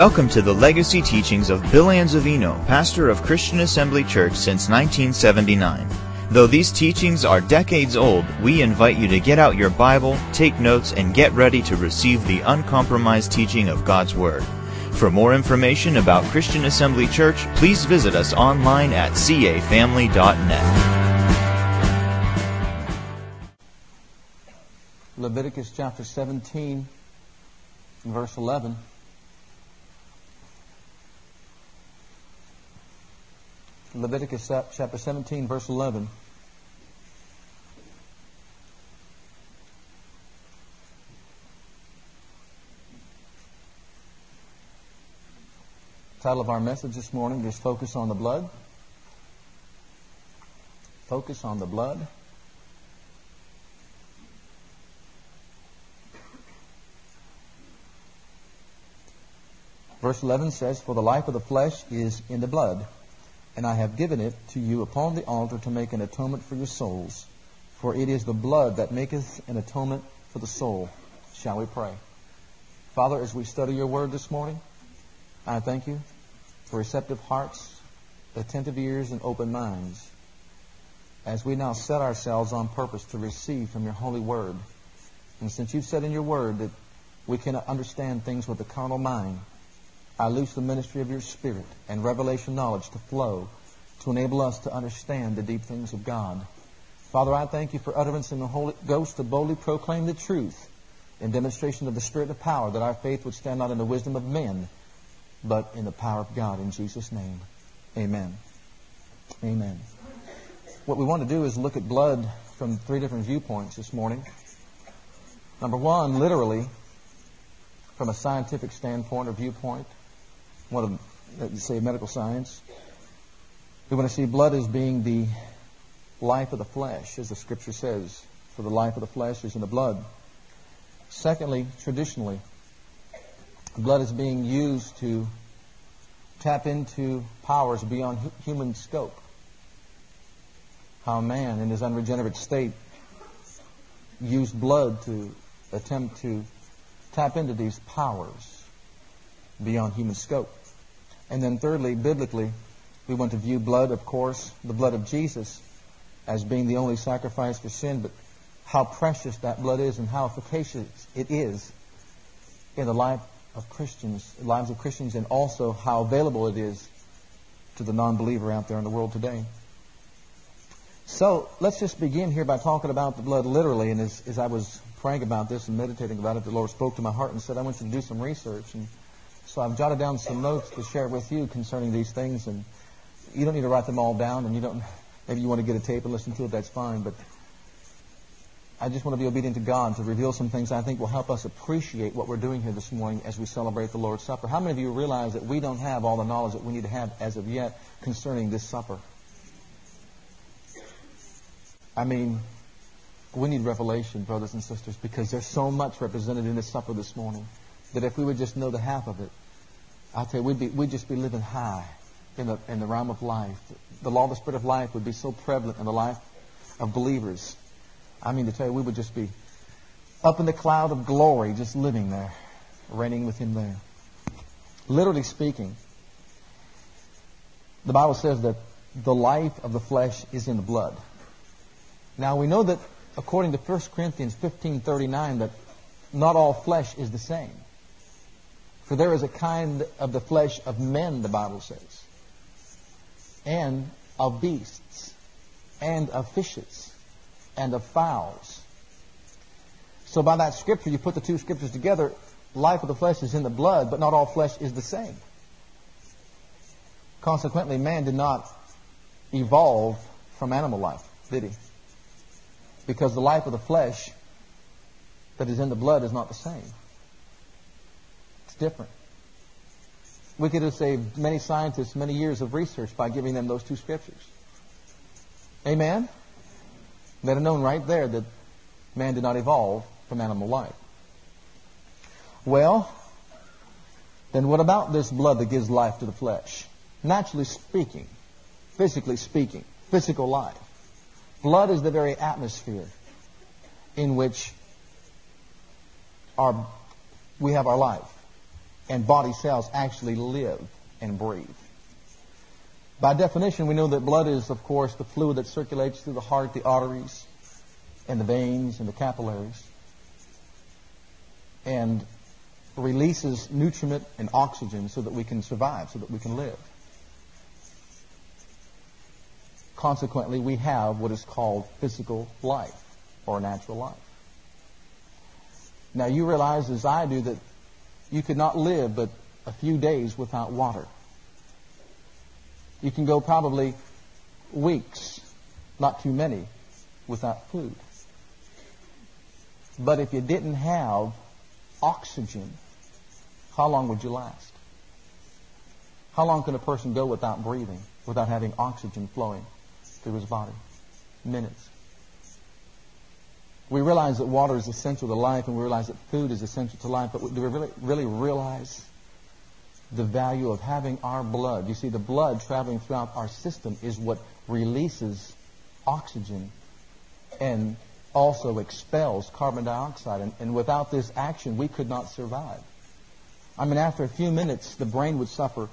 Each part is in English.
Welcome to the legacy teachings of Bill Anzavino, pastor of Christian Assembly Church since 1979. Though these teachings are decades old, we invite you to get out your Bible, take notes, and get ready to receive the uncompromised teaching of God's Word. For more information about Christian Assembly Church, please visit us online at cafamily.net. Leviticus chapter 17, verse 11. Leviticus chapter 17, verse 11. Title of our message this morning is Focus on the Blood. Focus on the Blood. Verse 11 says, For the life of the flesh is in the blood and I have given it to you upon the altar to make an atonement for your souls. For it is the blood that maketh an atonement for the soul. Shall we pray? Father, as we study your word this morning, I thank you for receptive hearts, attentive ears, and open minds. As we now set ourselves on purpose to receive from your holy word, and since you've said in your word that we cannot understand things with the carnal mind, I loose the ministry of your Spirit and revelation knowledge to flow to enable us to understand the deep things of God. Father, I thank you for utterance in the Holy Ghost to boldly proclaim the truth in demonstration of the Spirit of power, that our faith would stand not in the wisdom of men, but in the power of God. In Jesus' name, amen. Amen. What we want to do is look at blood from three different viewpoints this morning. Number one, literally, from a scientific standpoint or viewpoint one of let's say medical science. We want to see blood as being the life of the flesh, as the scripture says, for the life of the flesh is in the blood. Secondly, traditionally, blood is being used to tap into powers beyond human scope. How man, in his unregenerate state, used blood to attempt to tap into these powers beyond human scope. And then thirdly, biblically, we want to view blood, of course, the blood of Jesus, as being the only sacrifice for sin, but how precious that blood is and how efficacious it is in the life of Christians, lives of Christians, and also how available it is to the non-believer out there in the world today. So let's just begin here by talking about the blood literally. And as, as I was praying about this and meditating about it, the Lord spoke to my heart and said, I want you to do some research. And so I've jotted down some notes to share with you concerning these things, and you don't need to write them all down, and you don't. Maybe you want to get a tape and listen to it. That's fine, but I just want to be obedient to God to reveal some things I think will help us appreciate what we're doing here this morning as we celebrate the Lord's Supper. How many of you realize that we don't have all the knowledge that we need to have as of yet concerning this supper? I mean, we need revelation, brothers and sisters, because there's so much represented in this supper this morning that if we would just know the half of it, I tell you, we'd, be, we'd just be living high in the, in the realm of life. The law of the Spirit of life would be so prevalent in the life of believers. I mean, to tell you, we would just be up in the cloud of glory, just living there, reigning with Him there. Literally speaking, the Bible says that the life of the flesh is in the blood. Now, we know that according to 1 Corinthians 15.39 that not all flesh is the same. For there is a kind of the flesh of men, the Bible says, and of beasts, and of fishes, and of fowls. So by that scripture, you put the two scriptures together, life of the flesh is in the blood, but not all flesh is the same. Consequently, man did not evolve from animal life, did he? Because the life of the flesh that is in the blood is not the same. It's different. We could have saved many scientists many years of research by giving them those two scriptures. Amen? They'd have known right there that man did not evolve from animal life. Well, then what about this blood that gives life to the flesh? Naturally speaking, physically speaking, physical life. Blood is the very atmosphere in which our, we have our life. And body cells actually live and breathe. By definition, we know that blood is, of course, the fluid that circulates through the heart, the arteries, and the veins and the capillaries, and releases nutriment and oxygen so that we can survive, so that we can live. Consequently, we have what is called physical life or natural life. Now, you realize, as I do, that you could not live but a few days without water. You can go probably weeks, not too many, without food. But if you didn't have oxygen, how long would you last? How long can a person go without breathing, without having oxygen flowing through his body? Minutes. We realize that water is essential to life, and we realize that food is essential to life, but do we really, really realize the value of having our blood? You see, the blood traveling throughout our system is what releases oxygen and also expels carbon dioxide. And, and without this action, we could not survive. I mean, after a few minutes, the brain would suffer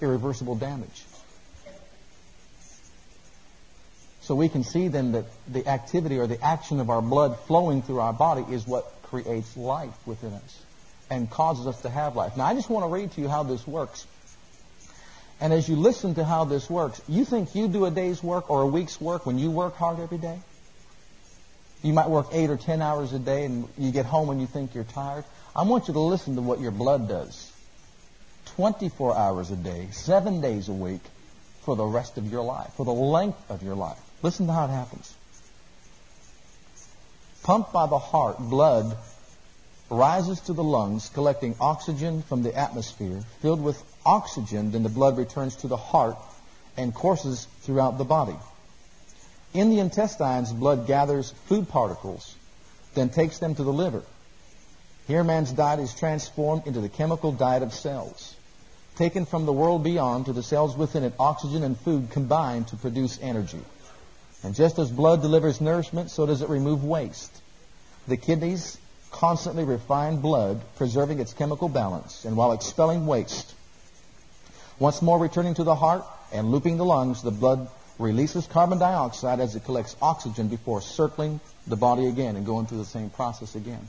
irreversible damage. So we can see then that the activity or the action of our blood flowing through our body is what creates life within us and causes us to have life. Now, I just want to read to you how this works. And as you listen to how this works, you think you do a day's work or a week's work when you work hard every day? You might work eight or ten hours a day and you get home and you think you're tired. I want you to listen to what your blood does. 24 hours a day, seven days a week, for the rest of your life, for the length of your life. Listen to how it happens. Pumped by the heart, blood rises to the lungs, collecting oxygen from the atmosphere. Filled with oxygen, then the blood returns to the heart and courses throughout the body. In the intestines, blood gathers food particles, then takes them to the liver. Here, man's diet is transformed into the chemical diet of cells. Taken from the world beyond to the cells within it, oxygen and food combine to produce energy. And just as blood delivers nourishment, so does it remove waste. The kidneys constantly refine blood, preserving its chemical balance, and while expelling waste. Once more returning to the heart and looping the lungs, the blood releases carbon dioxide as it collects oxygen before circling the body again and going through the same process again.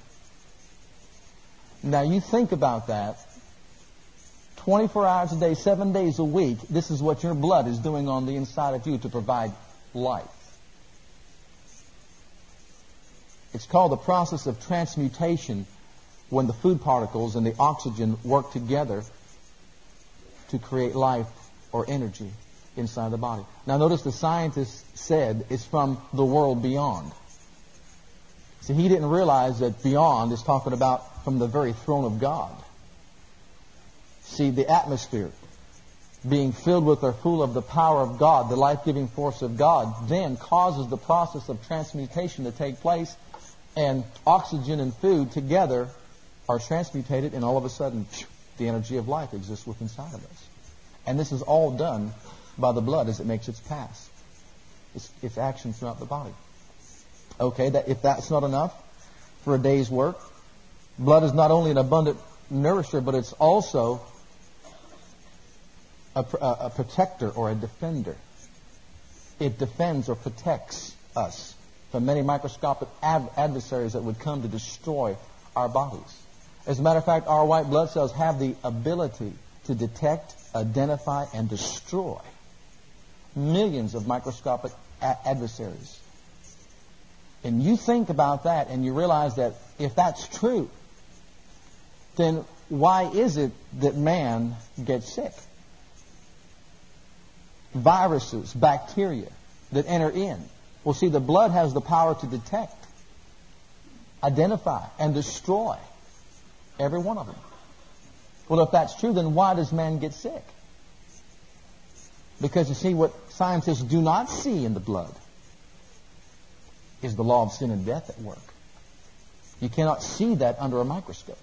Now you think about that. 24 hours a day, seven days a week, this is what your blood is doing on the inside of you to provide life. It's called the process of transmutation when the food particles and the oxygen work together to create life or energy inside the body. Now notice the scientist said it's from the world beyond. See, he didn't realize that beyond is talking about from the very throne of God. See, the atmosphere being filled with or full of the power of God, the life-giving force of God, then causes the process of transmutation to take place, and oxygen and food together are transmutated, and all of a sudden, the energy of life exists within inside of us. And this is all done by the blood as it makes its pass, its, its action throughout the body. Okay, that if that's not enough for a day's work, blood is not only an abundant nourisher, but it's also a, a, a protector or a defender. It defends or protects us from many microscopic ad- adversaries that would come to destroy our bodies. As a matter of fact, our white blood cells have the ability to detect, identify, and destroy millions of microscopic adversaries. And you think about that and you realize that if that's true, then why is it that man gets sick? Viruses, bacteria that enter in. Well, see, the blood has the power to detect, identify, and destroy every one of them. Well, if that's true, then why does man get sick? Because you see, what scientists do not see in the blood is the law of sin and death at work. You cannot see that under a microscope.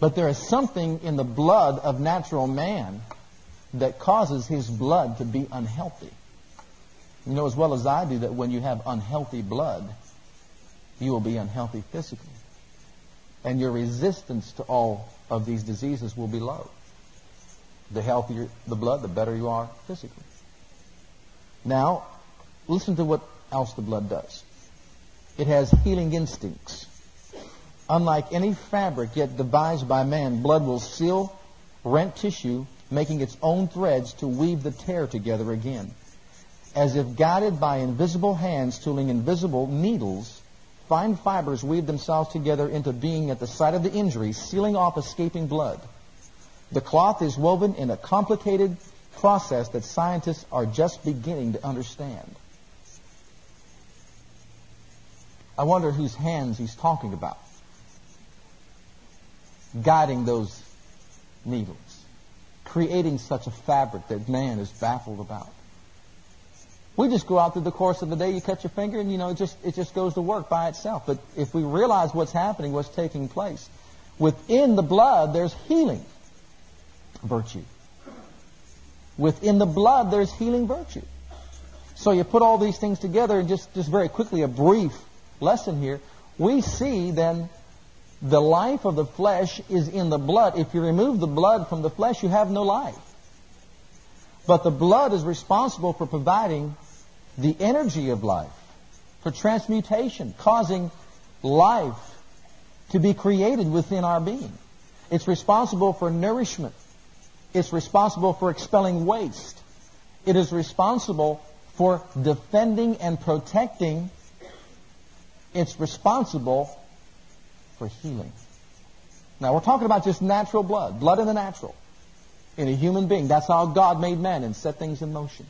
But there is something in the blood of natural man that causes his blood to be unhealthy. You know as well as I do that when you have unhealthy blood, you will be unhealthy physically. And your resistance to all of these diseases will be low. The healthier the blood, the better you are physically. Now, listen to what else the blood does. It has healing instincts. Unlike any fabric yet devised by man, blood will seal rent tissue, making its own threads to weave the tear together again. As if guided by invisible hands tooling invisible needles, fine fibers weave themselves together into being at the site of the injury, sealing off escaping blood. The cloth is woven in a complicated process that scientists are just beginning to understand. I wonder whose hands he's talking about. Guiding those needles. Creating such a fabric that man is baffled about. We just go out through the course of the day, you cut your finger, and you know, it just, it just goes to work by itself. But if we realize what's happening, what's taking place, within the blood, there's healing virtue. Within the blood, there's healing virtue. So you put all these things together, and just, just very quickly, a brief lesson here. We see then the life of the flesh is in the blood. If you remove the blood from the flesh, you have no life. But the blood is responsible for providing the energy of life, for transmutation, causing life to be created within our being. It's responsible for nourishment. It's responsible for expelling waste. It is responsible for defending and protecting. It's responsible for healing. Now, we're talking about just natural blood, blood in the natural, in a human being. That's how God made man and set things in motion.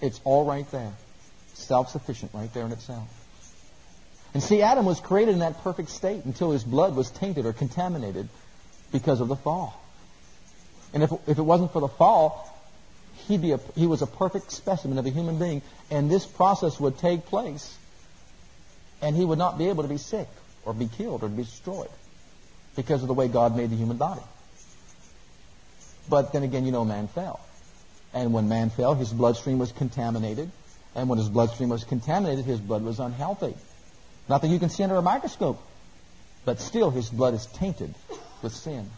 It's all right there. Self sufficient right there in itself. And see, Adam was created in that perfect state until his blood was tainted or contaminated because of the fall. And if, if it wasn't for the fall, he'd be a, he was a perfect specimen of a human being, and this process would take place, and he would not be able to be sick or be killed or be destroyed because of the way God made the human body. But then again, you know, man fell. And when man fell, his bloodstream was contaminated. And when his bloodstream was contaminated, his blood was unhealthy. Not that you can see under a microscope. But still, his blood is tainted with sin.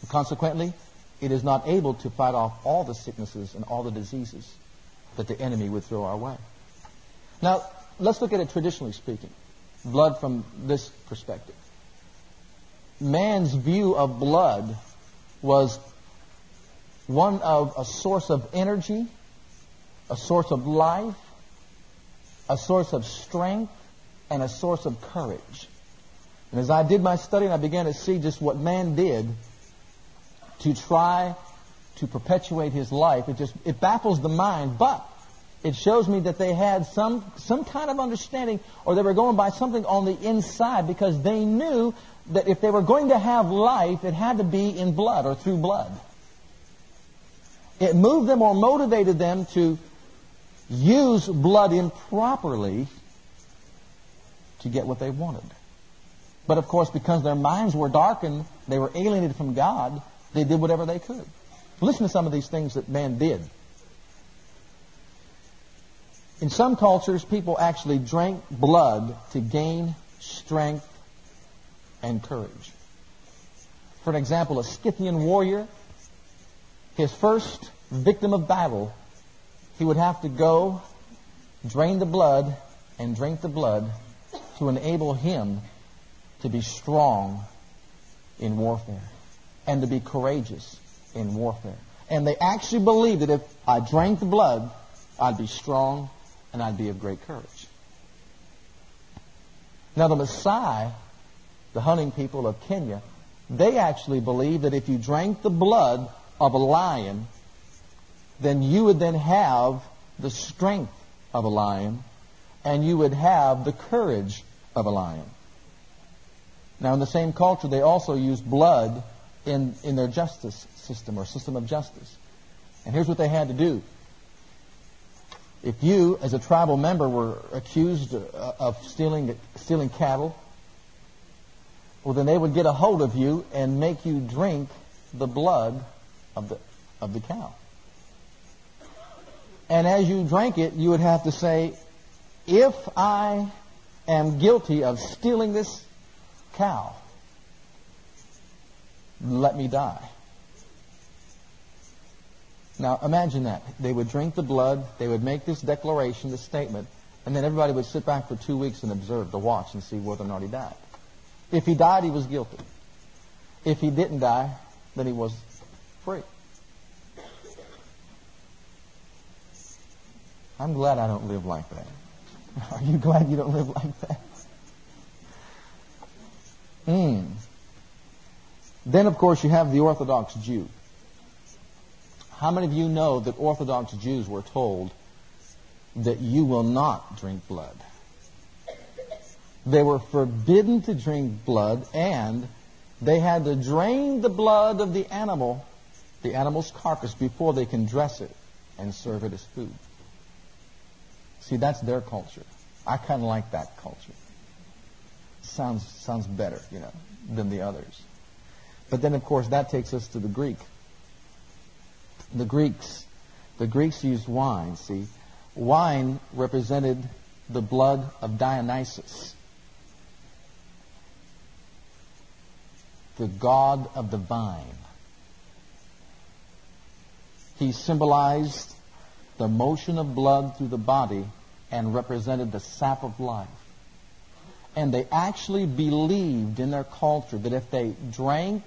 And consequently, it is not able to fight off all the sicknesses and all the diseases that the enemy would throw our way. Now, let's look at it traditionally speaking blood from this perspective. Man's view of blood was one of a source of energy, a source of life, a source of strength, and a source of courage. And as I did my study and I began to see just what man did to try to perpetuate his life, it just it baffles the mind, but it shows me that they had some, some kind of understanding or they were going by something on the inside because they knew that if they were going to have life, it had to be in blood or through blood. It moved them or motivated them to use blood improperly to get what they wanted. But of course, because their minds were darkened, they were alienated from God, they did whatever they could. Listen to some of these things that man did. In some cultures, people actually drank blood to gain strength and courage. For an example, a Scythian warrior, his first victim of battle, he would have to go drain the blood and drink the blood to enable him to be strong in warfare and to be courageous in warfare. And they actually believed that if I drank the blood, I'd be strong and I'd be of great courage. Now, the Maasai, the hunting people of Kenya, they actually believe that if you drank the blood of a lion, then you would then have the strength of a lion and you would have the courage of a lion. Now, in the same culture, they also use blood in, in their justice system or system of justice. And here's what they had to do if you, as a tribal member, were accused uh, of stealing, stealing cattle, well, then they would get a hold of you and make you drink the blood of the, of the cow. And as you drank it, you would have to say, if I am guilty of stealing this cow, let me die. Now imagine that. They would drink the blood, they would make this declaration, this statement, and then everybody would sit back for two weeks and observe, to watch and see whether or not he died. If he died, he was guilty. If he didn't die, then he was free. I'm glad I don't live like that. Are you glad you don't live like that? Mm. Then, of course, you have the Orthodox Jew. How many of you know that Orthodox Jews were told that you will not drink blood? They were forbidden to drink blood, and they had to drain the blood of the animal, the animal's carcass, before they can dress it and serve it as food. See, that's their culture. I kind of like that culture. Sounds sounds better, you know, than the others. But then, of course, that takes us to the Greek. The Greeks, the Greeks used wine. See, wine represented the blood of Dionysus, the god of the vine. He symbolized the motion of blood through the body and represented the sap of life. And they actually believed in their culture that if they drank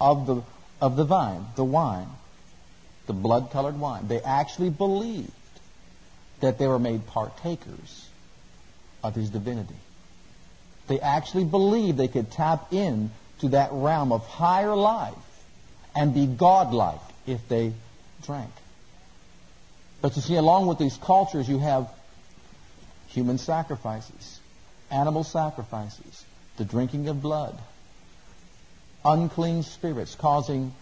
of the, of the vine, the wine, the blood colored wine, they actually believed that they were made partakers of his divinity. They actually believed they could tap in to that realm of higher life and be godlike if they drank. But you see, along with these cultures, you have human sacrifices, animal sacrifices, the drinking of blood, unclean spirits causing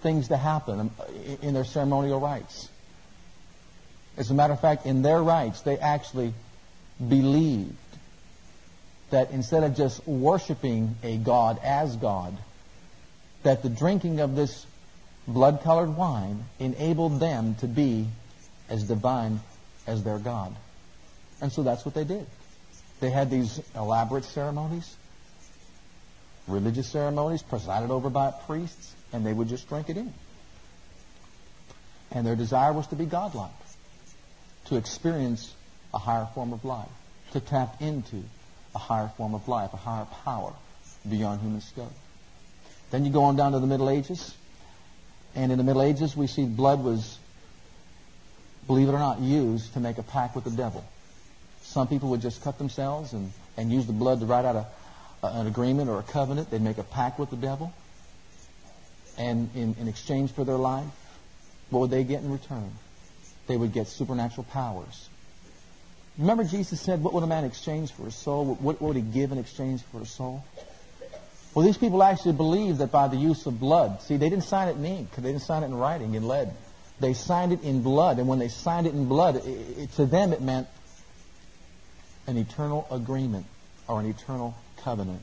things to happen in their ceremonial rites. As a matter of fact, in their rites, they actually believed that instead of just worshiping a God as God, that the drinking of this blood colored wine enabled them to be as divine as their God. And so that's what they did. They had these elaborate ceremonies, religious ceremonies presided over by priests, and they would just drink it in. And their desire was to be godlike, to experience a higher form of life, to tap into a higher form of life, a higher power beyond human scope. Then you go on down to the Middle Ages, and in the Middle Ages we see blood was, believe it or not, used to make a pact with the devil. Some people would just cut themselves and, and use the blood to write out a, an agreement or a covenant. They'd make a pact with the devil. And in, in exchange for their life, what would they get in return? They would get supernatural powers. Remember, Jesus said, What would a man exchange for a soul? What, what would he give in exchange for a soul? Well, these people actually believed that by the use of blood, see, they didn't sign it in ink, they didn't sign it in writing, in lead. They signed it in blood, and when they signed it in blood, it, it, to them it meant an eternal agreement or an eternal covenant.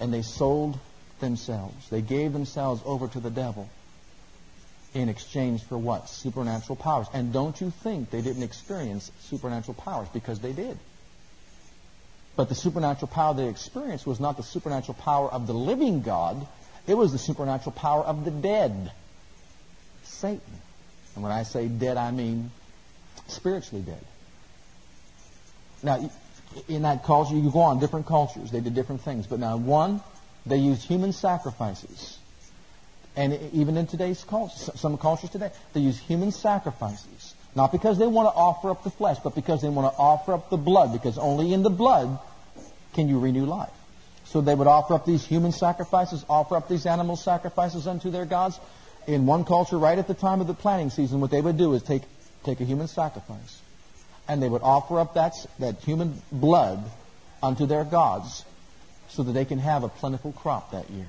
And they sold themselves. They gave themselves over to the devil in exchange for what? Supernatural powers. And don't you think they didn't experience supernatural powers? Because they did. But the supernatural power they experienced was not the supernatural power of the living God, it was the supernatural power of the dead. Satan. And when I say dead, I mean spiritually dead. Now, in that culture, you go on, different cultures, they did different things. But now, one, they used human sacrifices. And even in today's culture, some cultures today, they use human sacrifices. Not because they want to offer up the flesh, but because they want to offer up the blood, because only in the blood can you renew life. So they would offer up these human sacrifices, offer up these animal sacrifices unto their gods. In one culture, right at the time of the planting season, what they would do is take, take a human sacrifice and they would offer up that, that human blood unto their gods so that they can have a plentiful crop that year.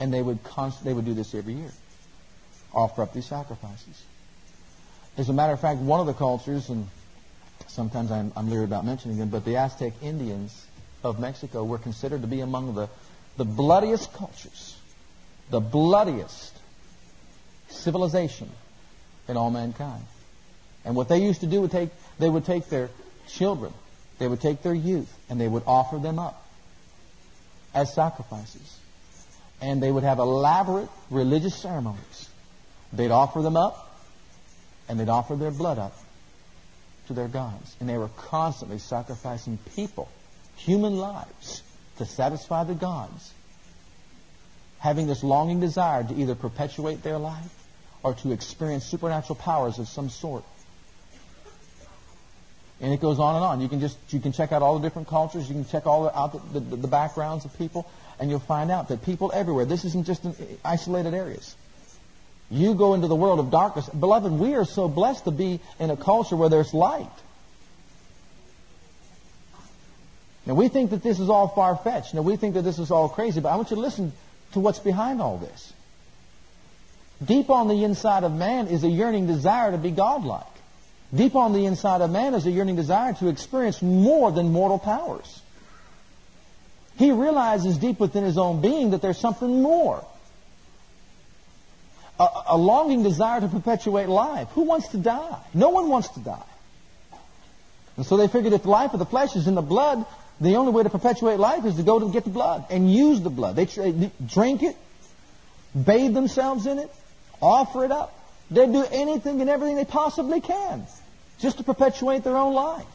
And they would, const- they would do this every year. Offer up these sacrifices. As a matter of fact, one of the cultures, and sometimes I'm, I'm leery about mentioning them, but the Aztec Indians of Mexico were considered to be among the, the bloodiest cultures, the bloodiest civilization in all mankind. And what they used to do would take they would take their children, they would take their youth, and they would offer them up as sacrifices. and they would have elaborate religious ceremonies. They'd offer them up, and they'd offer their blood up to their gods. And they were constantly sacrificing people, human lives, to satisfy the gods, having this longing desire to either perpetuate their life or to experience supernatural powers of some sort. And it goes on and on. You can just you can check out all the different cultures. You can check all the, out the, the, the backgrounds of people, and you'll find out that people everywhere. This isn't just in isolated areas. You go into the world of darkness. Beloved, we are so blessed to be in a culture where there's light. Now, we think that this is all far fetched. Now, we think that this is all crazy, but I want you to listen to what's behind all this. Deep on the inside of man is a yearning desire to be godlike. Deep on the inside of man is a yearning desire to experience more than mortal powers. He realizes deep within his own being that there's something more a, a longing desire to perpetuate life. Who wants to die? No one wants to die. And so they figured if the life of the flesh is in the blood, the only way to perpetuate life is to go to get the blood and use the blood. They, they drink it, bathe themselves in it, offer it up. They'd do anything and everything they possibly can just to perpetuate their own life.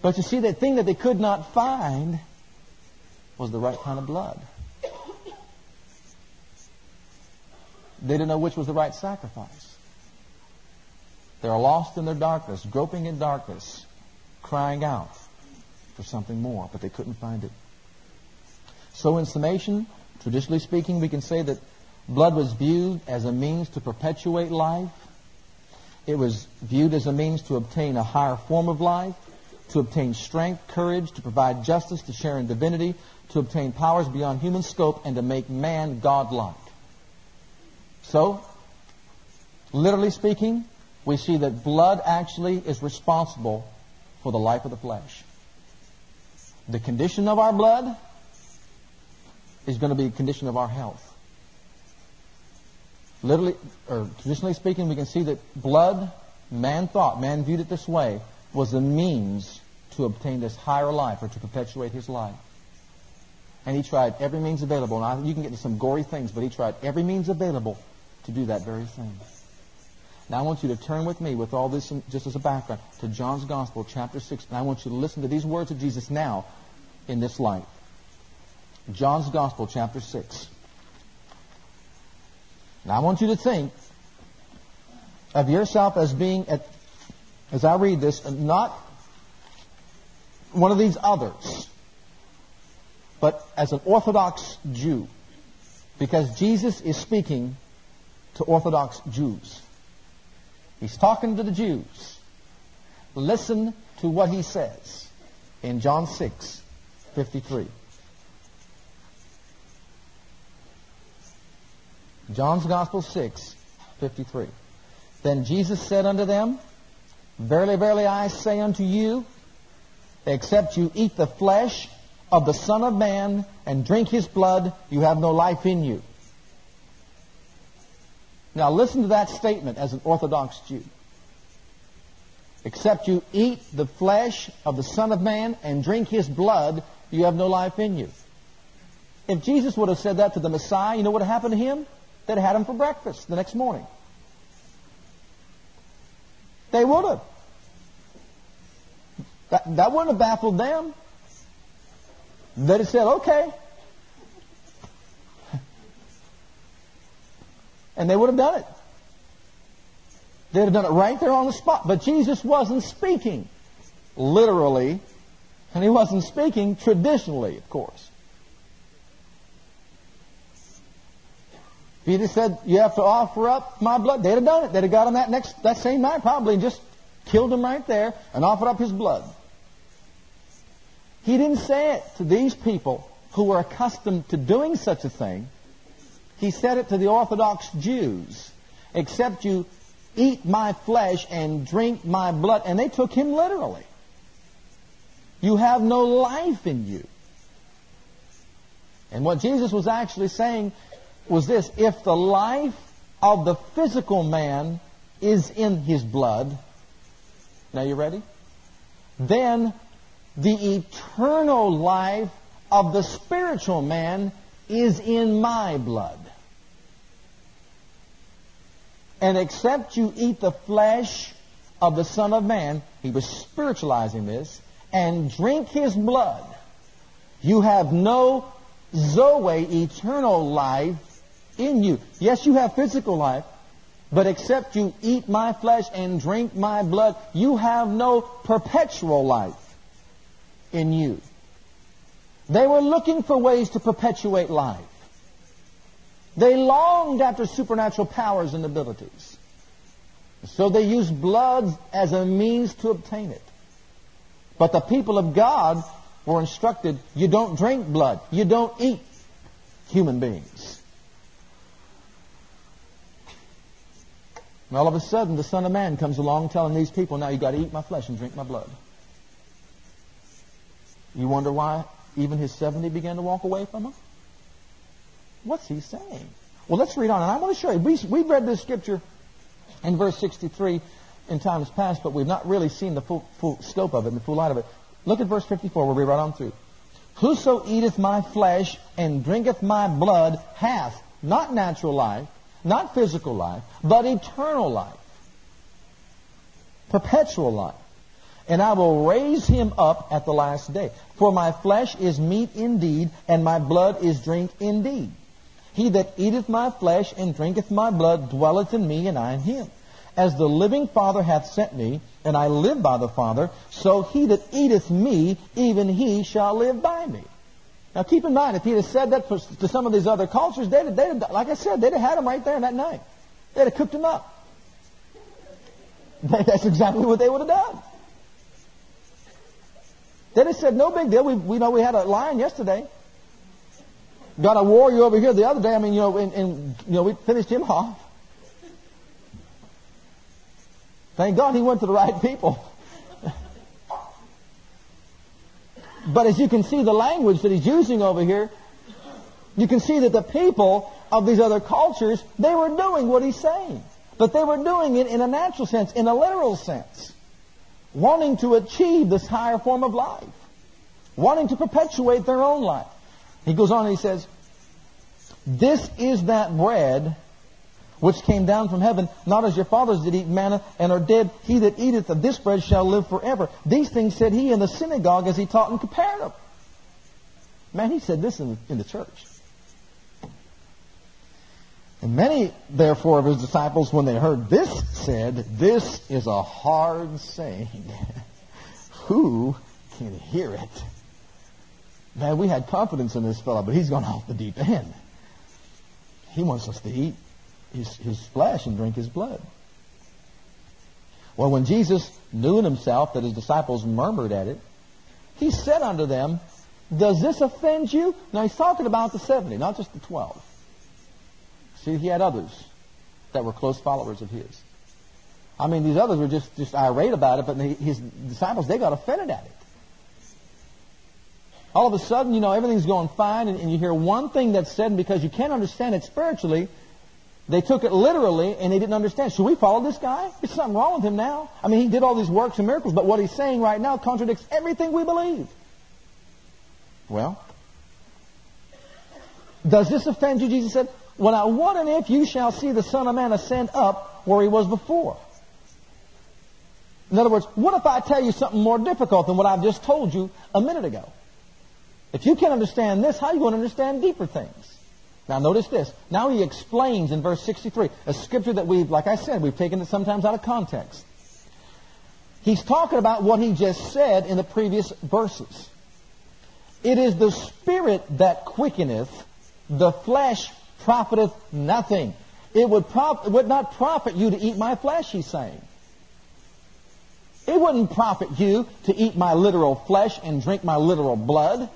But you see, that thing that they could not find was the right kind of blood. They didn't know which was the right sacrifice. They're lost in their darkness, groping in darkness, crying out for something more, but they couldn't find it. So, in summation, traditionally speaking, we can say that blood was viewed as a means to perpetuate life. It was viewed as a means to obtain a higher form of life, to obtain strength, courage, to provide justice, to share in divinity, to obtain powers beyond human scope, and to make man godlike. So, literally speaking, we see that blood actually is responsible for the life of the flesh. The condition of our blood is going to be a condition of our health. Literally, or traditionally speaking, we can see that blood, man thought, man viewed it this way, was a means to obtain this higher life or to perpetuate his life. And he tried every means available. Now, you can get into some gory things, but he tried every means available to do that very thing. Now I want you to turn with me, with all this in, just as a background, to John's Gospel, chapter 6. And I want you to listen to these words of Jesus now in this light. John's Gospel, chapter 6. Now I want you to think of yourself as being, at, as I read this, not one of these others, but as an Orthodox Jew. Because Jesus is speaking to Orthodox Jews. He's talking to the Jews. Listen to what he says in John 6, 53. John's Gospel 6, 53. Then Jesus said unto them, Verily, verily, I say unto you, except you eat the flesh of the Son of Man and drink his blood, you have no life in you. Now listen to that statement as an Orthodox Jew. Except you eat the flesh of the Son of Man and drink his blood, you have no life in you. If Jesus would have said that to the Messiah, you know what happened to him? They'd had him for breakfast the next morning. They would have. That, that wouldn't have baffled them. They'd have said, okay, and they would have done it. They'd have done it right there on the spot. But Jesus wasn't speaking literally, and he wasn't speaking traditionally, of course. If he just said, you have to offer up my blood, they'd have done it. They'd have got him that next, that same night probably and just killed him right there and offered up his blood. He didn't say it to these people who were accustomed to doing such a thing. He said it to the Orthodox Jews, except you eat my flesh and drink my blood. And they took him literally. You have no life in you. And what Jesus was actually saying was this if the life of the physical man is in his blood, now you ready? Then the eternal life of the spiritual man is in my blood. And except you eat the flesh of the Son of Man, he was spiritualizing this, and drink his blood, you have no Zoe, eternal life in you. Yes, you have physical life, but except you eat my flesh and drink my blood, you have no perpetual life in you. They were looking for ways to perpetuate life. They longed after supernatural powers and abilities. So they used blood as a means to obtain it. But the people of God were instructed, you don't drink blood. You don't eat human beings. And all of a sudden, the Son of Man comes along telling these people, now you've got to eat my flesh and drink my blood. You wonder why even his 70 began to walk away from him? What's he saying? Well, let's read on. And I want to show you. We, we've read this scripture in verse 63 in times past, but we've not really seen the full, full scope of it the full light of it. Look at verse 54. We'll read right on through. Whoso eateth my flesh and drinketh my blood hath not natural life, not physical life, but eternal life. Perpetual life. And I will raise him up at the last day. For my flesh is meat indeed, and my blood is drink indeed. He that eateth my flesh and drinketh my blood dwelleth in me, and I in him. As the living Father hath sent me, and I live by the Father, so he that eateth me, even he shall live by me. Now keep in mind, if he had said that to some of these other cultures, they'd, they'd, like I said, they'd have had him right there that night. They'd have cooked him up. That's exactly what they would have done. They'd have said, no big deal. We, we know we had a lion yesterday. Got a warrior over here the other day. I mean, you know, and, and you know, we finished him off. Thank God he went to the right people. but as you can see the language that he's using over here, you can see that the people of these other cultures, they were doing what he's saying. But they were doing it in a natural sense, in a literal sense. Wanting to achieve this higher form of life. Wanting to perpetuate their own life. He goes on and he says, This is that bread which came down from heaven, not as your fathers did eat manna and are dead. He that eateth of this bread shall live forever. These things said he in the synagogue as he taught in Capernaum. Man, he said this in, in the church. And many, therefore, of his disciples, when they heard this, said, This is a hard saying. Who can hear it? Man, we had confidence in this fellow, but he's gone off the deep end. He wants us to eat his, his flesh and drink his blood. Well, when Jesus knew in himself that his disciples murmured at it, he said unto them, Does this offend you? Now he's talking about the 70, not just the 12. See, he had others that were close followers of his. I mean, these others were just, just irate about it, but his disciples, they got offended at it. All of a sudden, you know, everything's going fine, and, and you hear one thing that's said, and because you can't understand it spiritually, they took it literally and they didn't understand. Should we follow this guy? There's something wrong with him now. I mean, he did all these works and miracles, but what he's saying right now contradicts everything we believe. Well, does this offend you? Jesus said, Well, now, what and if you shall see the Son of Man ascend up where he was before? In other words, what if I tell you something more difficult than what I've just told you a minute ago? If you can't understand this, how are you going to understand deeper things? Now notice this. Now he explains in verse 63, a scripture that we've, like I said, we've taken it sometimes out of context. He's talking about what he just said in the previous verses. It is the spirit that quickeneth, the flesh profiteth nothing. It would, prof- would not profit you to eat my flesh, he's saying. It wouldn't profit you to eat my literal flesh and drink my literal blood.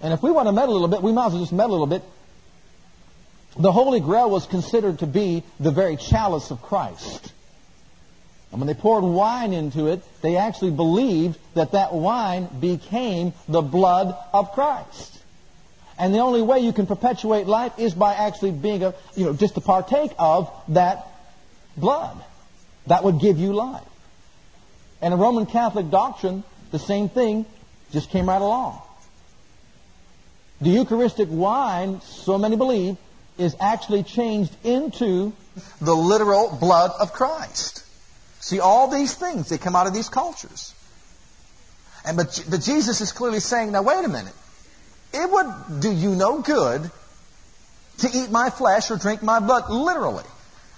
And if we want to meddle a little bit, we might as well just meddle a little bit. The Holy Grail was considered to be the very chalice of Christ. And when they poured wine into it, they actually believed that that wine became the blood of Christ. And the only way you can perpetuate life is by actually being a, you know, just to partake of that blood. That would give you life. And in Roman Catholic doctrine, the same thing Just came right along. The Eucharistic wine, so many believe, is actually changed into the literal blood of Christ. See, all these things, they come out of these cultures. And but, but Jesus is clearly saying, now wait a minute. It would do you no good to eat my flesh or drink my blood, literally.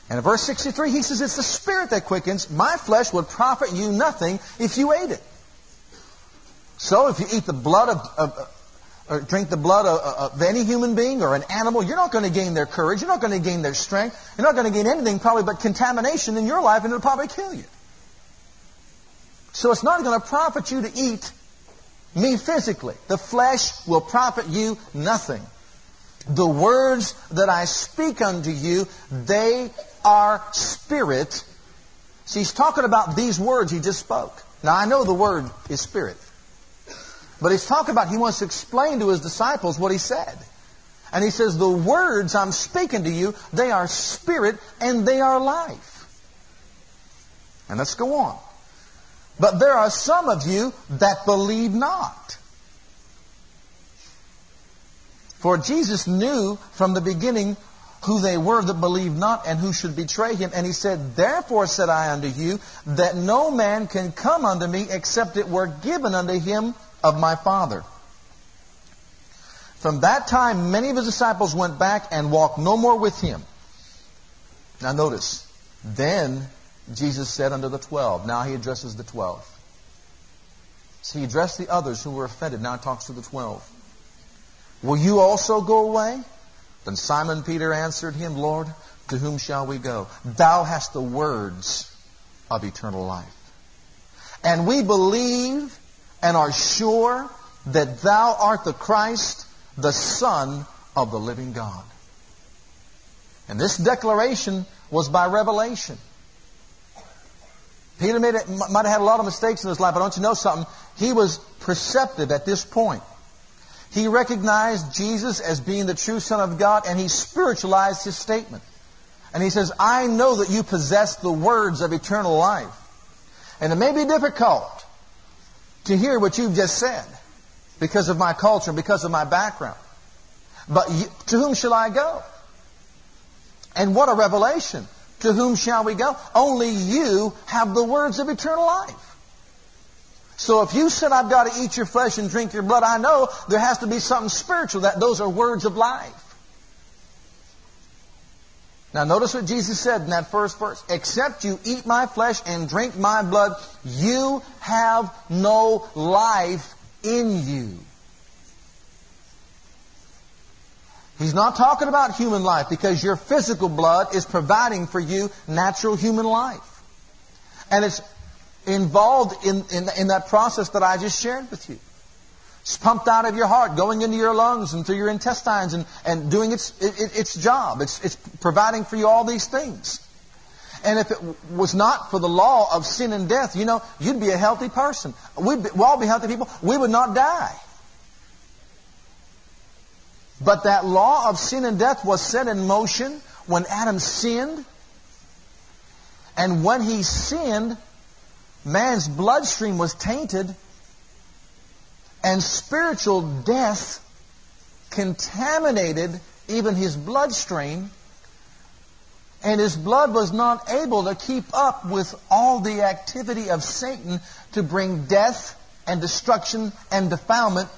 And in verse 63, he says, It's the Spirit that quickens. My flesh would profit you nothing if you ate it. So if you eat the blood of, of or drink the blood of, uh, of, any human being or an animal, you're not going to gain their courage. You're not going to gain their strength. You're not going to gain anything probably but contamination in your life and it'll probably kill you. So it's not going to profit you to eat me physically. The flesh will profit you nothing. The words that I speak unto you, they are spirit. See, he's talking about these words he just spoke. Now I know the word is spirit. But he's talking about, he wants to explain to his disciples what he said. And he says, the words I'm speaking to you, they are spirit and they are life. And let's go on. But there are some of you that believe not. For Jesus knew from the beginning who they were that believed not and who should betray him. And he said, Therefore said I unto you, that no man can come unto me except it were given unto him of my Father. From that time, many of his disciples went back and walked no more with him. Now notice, then Jesus said unto the twelve, now he addresses the twelve. So he addressed the others who were offended, now he talks to the twelve. Will you also go away? Then Simon Peter answered him, Lord, to whom shall we go? Thou hast the words of eternal life. And we believe and are sure that thou art the Christ, the Son of the living God. And this declaration was by revelation. Peter might have had a lot of mistakes in his life, but don't you know something? He was perceptive at this point. He recognized Jesus as being the true Son of God, and he spiritualized his statement. And he says, I know that you possess the words of eternal life. And it may be difficult to hear what you've just said because of my culture, and because of my background. But you, to whom shall I go? And what a revelation. To whom shall we go? Only you have the words of eternal life. So if you said, I've got to eat your flesh and drink your blood, I know there has to be something spiritual that those are words of life. Now notice what Jesus said in that first verse. Except you eat my flesh and drink my blood, you have no life in you. He's not talking about human life because your physical blood is providing for you natural human life. And it's involved in, in, in that process that I just shared with you. It's pumped out of your heart, going into your lungs and through your intestines and, and doing its, it, its job. It's, it's providing for you all these things. And if it was not for the law of sin and death, you know, you'd be a healthy person. We'd, be, we'd all be healthy people. We would not die. But that law of sin and death was set in motion when Adam sinned. And when he sinned, man's bloodstream was tainted and spiritual death contaminated even his bloodstream, and his blood was not able to keep up with all the activity of Satan to bring death and destruction and defilement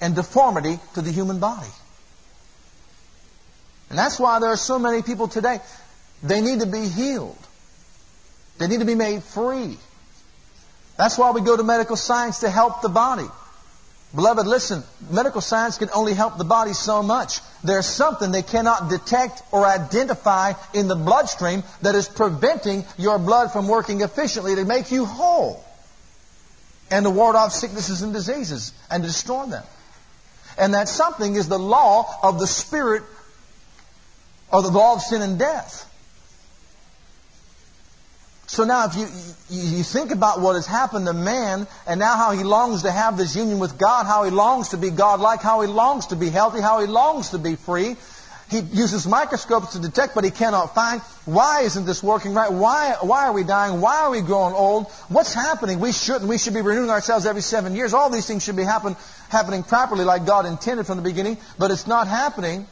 and deformity to the human body. And that's why there are so many people today. They need to be healed. They need to be made free. That's why we go to medical science to help the body. Beloved, listen, medical science can only help the body so much. There's something they cannot detect or identify in the bloodstream that is preventing your blood from working efficiently to make you whole and to ward off sicknesses and diseases and to destroy them. And that something is the law of the Spirit or the law of sin and death. So now if you, you think about what has happened to man and now how he longs to have this union with God, how he longs to be God-like, how he longs to be healthy, how he longs to be free, He uses microscopes to detect, but he cannot find. Why isn't this working right? Why, why are we dying? Why are we growing old? What's happening? We shouldn't. We should be renewing ourselves every seven years. All these things should be happen, happening properly like God intended from the beginning, but it's not happening.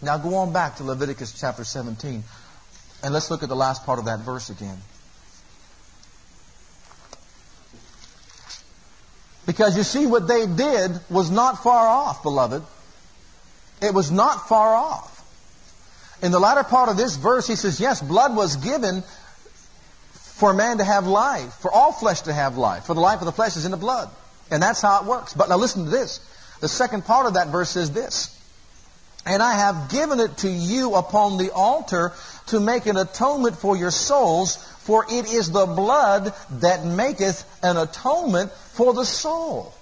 Now go on back to Leviticus chapter 17, and let's look at the last part of that verse again. Because you see, what they did was not far off, beloved. It was not far off. In the latter part of this verse, he says, yes, blood was given for man to have life, for all flesh to have life, for the life of the flesh is in the blood. And that's how it works. But now listen to this. The second part of that verse says this. And I have given it to you upon the altar to make an atonement for your souls, for it is the blood that maketh an atonement for the soul.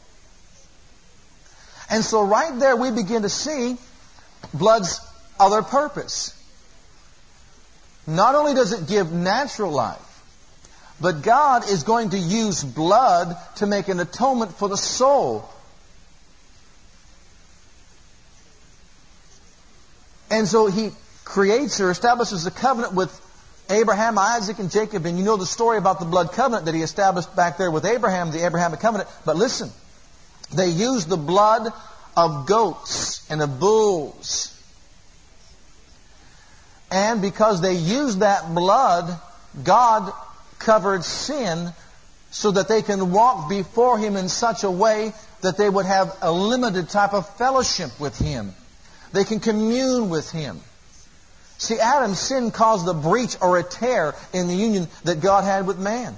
And so right there we begin to see blood's other purpose. Not only does it give natural life, but God is going to use blood to make an atonement for the soul. And so he creates or establishes a covenant with Abraham, Isaac, and Jacob. And you know the story about the blood covenant that he established back there with Abraham, the Abrahamic covenant. But listen, they used the blood of goats and of bulls. And because they used that blood, God covered sin so that they can walk before Him in such a way that they would have a limited type of fellowship with Him. They can commune with Him. See, Adam's sin caused a breach or a tear in the union that God had with man.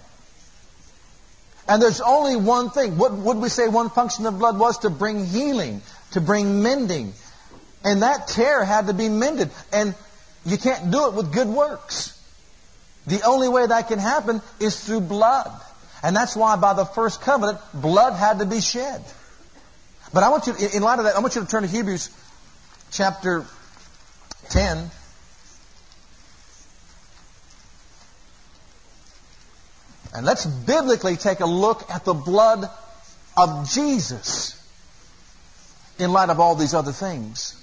And there's only one thing. What would we say one function of blood was? To bring healing, to bring mending. And that tear had to be mended. And you can't do it with good works. The only way that can happen is through blood. And that's why by the first covenant, blood had to be shed. But I want you, in light of that, I want you to turn to Hebrews chapter 10. And let's biblically take a look at the blood of Jesus in light of all these other things.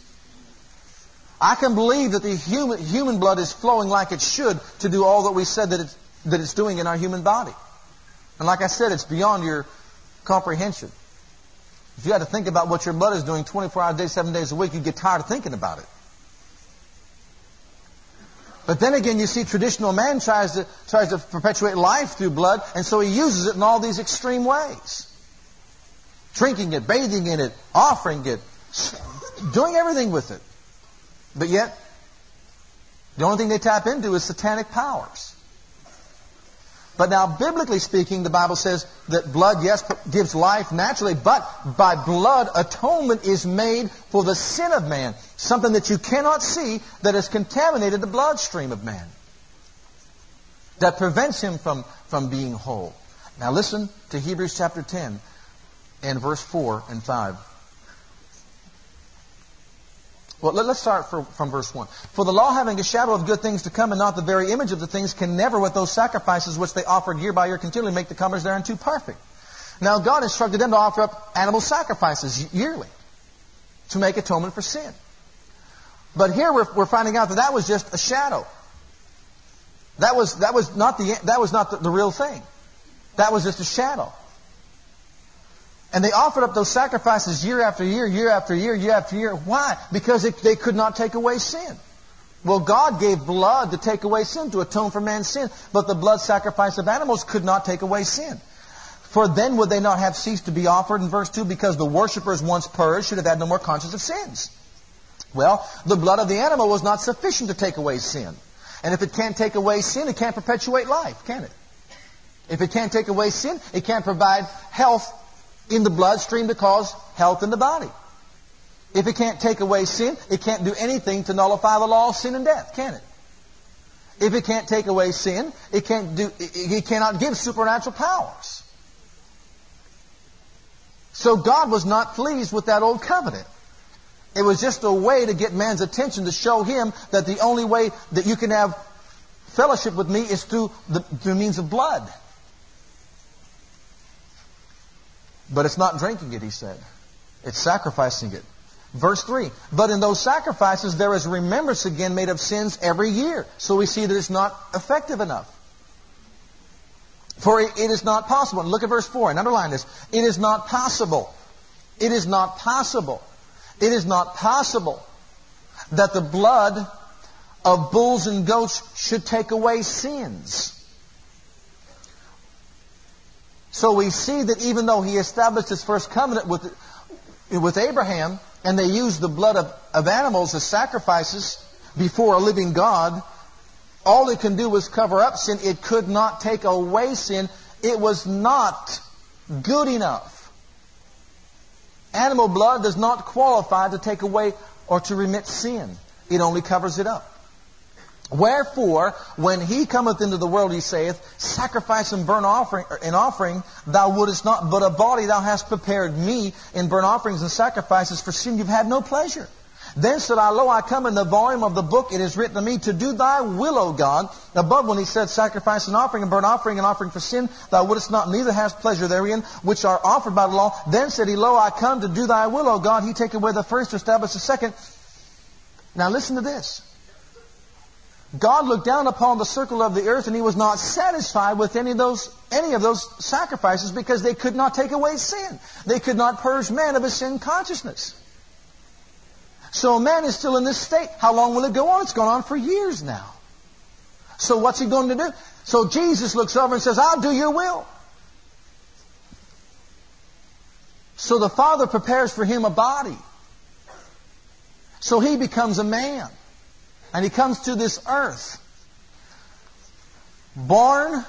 I can believe that the human, human blood is flowing like it should to do all that we said that it's, that it's doing in our human body. And like I said, it's beyond your comprehension. If you had to think about what your blood is doing 24 hours a day, 7 days a week, you'd get tired of thinking about it. But then again, you see traditional man tries to, tries to perpetuate life through blood, and so he uses it in all these extreme ways. Drinking it, bathing in it, offering it, doing everything with it. But yet, the only thing they tap into is satanic powers. But now, biblically speaking, the Bible says that blood, yes, gives life naturally, but by blood, atonement is made for the sin of man. Something that you cannot see that has contaminated the bloodstream of man. That prevents him from, from being whole. Now listen to Hebrews chapter 10 and verse 4 and 5. Well, let, us start for, from verse 1. For the law having a shadow of good things to come and not the very image of the things can never with those sacrifices which they offered year by year continually make the comers thereunto perfect. Now God instructed them to offer up animal sacrifices yearly to make atonement for sin. But here we're, we're finding out that that was just a shadow. That was, that was not, the, that was not the, the real thing. That was just a shadow. And they offered up those sacrifices year after year, year after year, year after year. Why? Because it, they could not take away sin. Well, God gave blood to take away sin, to atone for man's sin, but the blood sacrifice of animals could not take away sin. For then would they not have ceased to be offered in verse 2 because the worshippers once purged should have had no more conscience of sins. Well, the blood of the animal was not sufficient to take away sin. And if it can't take away sin, it can't perpetuate life, can it? If it can't take away sin, it can't provide health in the bloodstream to cause health in the body. If it can't take away sin, it can't do anything to nullify the law of sin and death, can it? If it can't take away sin, it can't do, it cannot give supernatural powers. So God was not pleased with that old covenant. It was just a way to get man's attention to show him that the only way that you can have fellowship with me is through the, through means of blood. But it's not drinking it, he said. It's sacrificing it. Verse 3. But in those sacrifices there is remembrance again made of sins every year. So we see that it's not effective enough. For it is not possible. And look at verse 4 and underline this. It is not possible. It is not possible. It is not possible that the blood of bulls and goats should take away sins. So we see that even though he established his first covenant with, with Abraham, and they used the blood of, of animals as sacrifices before a living God, all it can do was cover up sin. It could not take away sin. It was not good enough. Animal blood does not qualify to take away or to remit sin. It only covers it up. Wherefore, when he cometh into the world, he saith, Sacrifice and burnt offering, in offering thou wouldest not, but a body thou hast prepared me in burnt offerings and sacrifices for sin you've had no pleasure. Then said I, Lo, I come in the volume of the book, it is written to me, to do thy will, O God. Above when he said, Sacrifice and offering and burnt offering and offering for sin, thou wouldest not, neither hast pleasure therein, which are offered by the law. Then said he, Lo, I come to do thy will, O God. He take away the first to establish the second. Now listen to this. God looked down upon the circle of the earth and he was not satisfied with any of those any of those sacrifices because they could not take away sin. They could not purge man of his sin consciousness. So man is still in this state. How long will it go on? It's gone on for years now. So what's he going to do? So Jesus looks over and says, I'll do your will. So the Father prepares for him a body. So he becomes a man. And he comes to this earth, born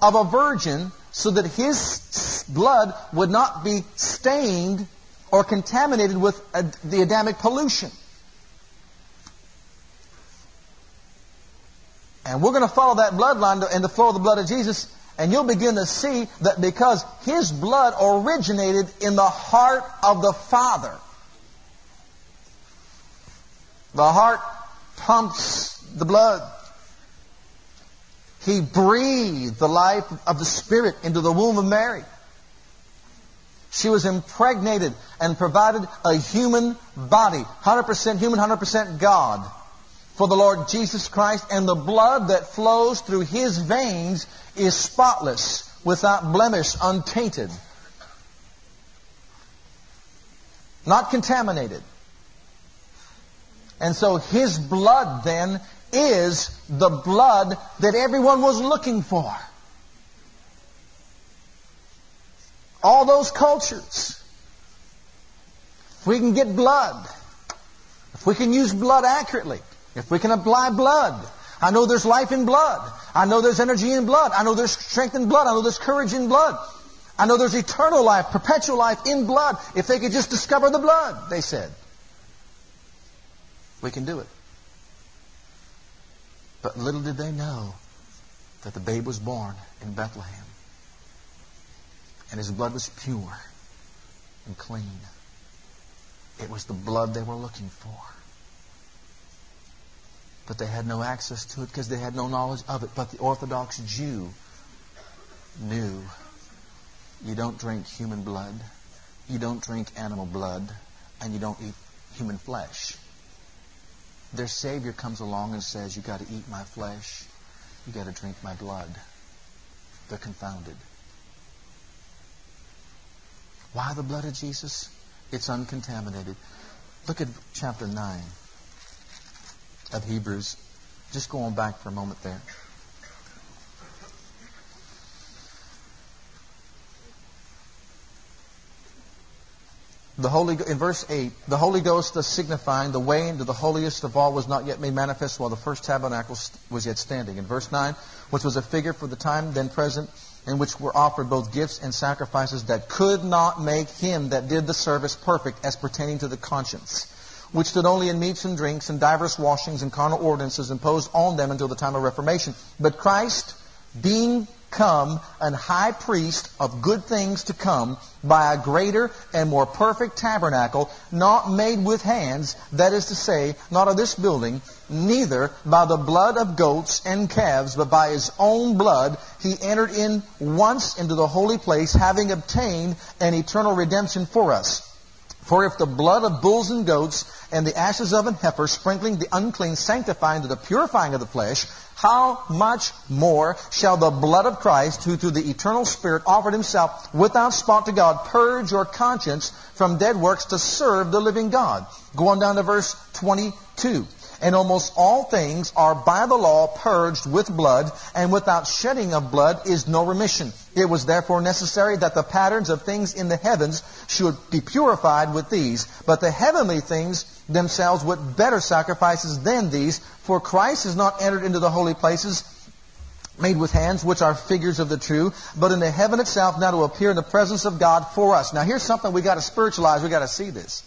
of a virgin, so that his blood would not be stained or contaminated with the Adamic pollution. And we're going to follow that bloodline and the flow of the blood of Jesus, and you'll begin to see that because his blood originated in the heart of the Father, the heart pumps the blood. He breathed the life of the Spirit into the womb of Mary. She was impregnated and provided a human body, 100% human, 100% God, for the Lord Jesus Christ, and the blood that flows through His veins is spotless, without blemish, untainted, not contaminated. And so his blood then is the blood that everyone was looking for. All those cultures. If we can get blood, if we can use blood accurately, if we can apply blood, I know there's life in blood. I know there's energy in blood. I know there's strength in blood. I know there's courage in blood. I know there's eternal life, perpetual life in blood. If they could just discover the blood, they said. We can do it. But little did they know that the babe was born in Bethlehem. And his blood was pure and clean. It was the blood they were looking for. But they had no access to it because they had no knowledge of it. But the Orthodox Jew knew you don't drink human blood, you don't drink animal blood, and you don't eat human flesh their Savior comes along and says, You've got to eat my flesh, you've got to drink my blood. They're confounded. Why the blood of Jesus? It's uncontaminated. Look at chapter 9 of Hebrews. Just go on back for a moment there. The Holy in verse 8, the Holy Ghost thus signifying the way into the holiest of all was not yet made manifest while the first tabernacle was yet standing. In verse 9, which was a figure for the time then present, in which were offered both gifts and sacrifices that could not make him that did the service perfect as pertaining to the conscience, which stood only in meats and drinks and divers washings and carnal ordinances imposed on them until the time of Reformation. But Christ, being come an high priest of good things to come by a greater and more perfect tabernacle, not made with hands, that is to say, not of this building, neither by the blood of goats and calves, but by his own blood, he entered in once into the holy place, having obtained an eternal redemption for us. For if the blood of bulls and goats and the ashes of an heifer, sprinkling the unclean, sanctifying to the purifying of the flesh, how much more shall the blood of Christ, who through the eternal Spirit offered himself without spot to God, purge your conscience from dead works to serve the living God? Go on down to verse 22 and almost all things are by the law purged with blood, and without shedding of blood is no remission. It was therefore necessary that the patterns of things in the heavens should be purified with these, but the heavenly things themselves with better sacrifices than these, for Christ has not entered into the holy places made with hands, which are figures of the true, but in the heaven itself now to appear in the presence of God for us. Now here's something we got to spiritualize. We got to see this.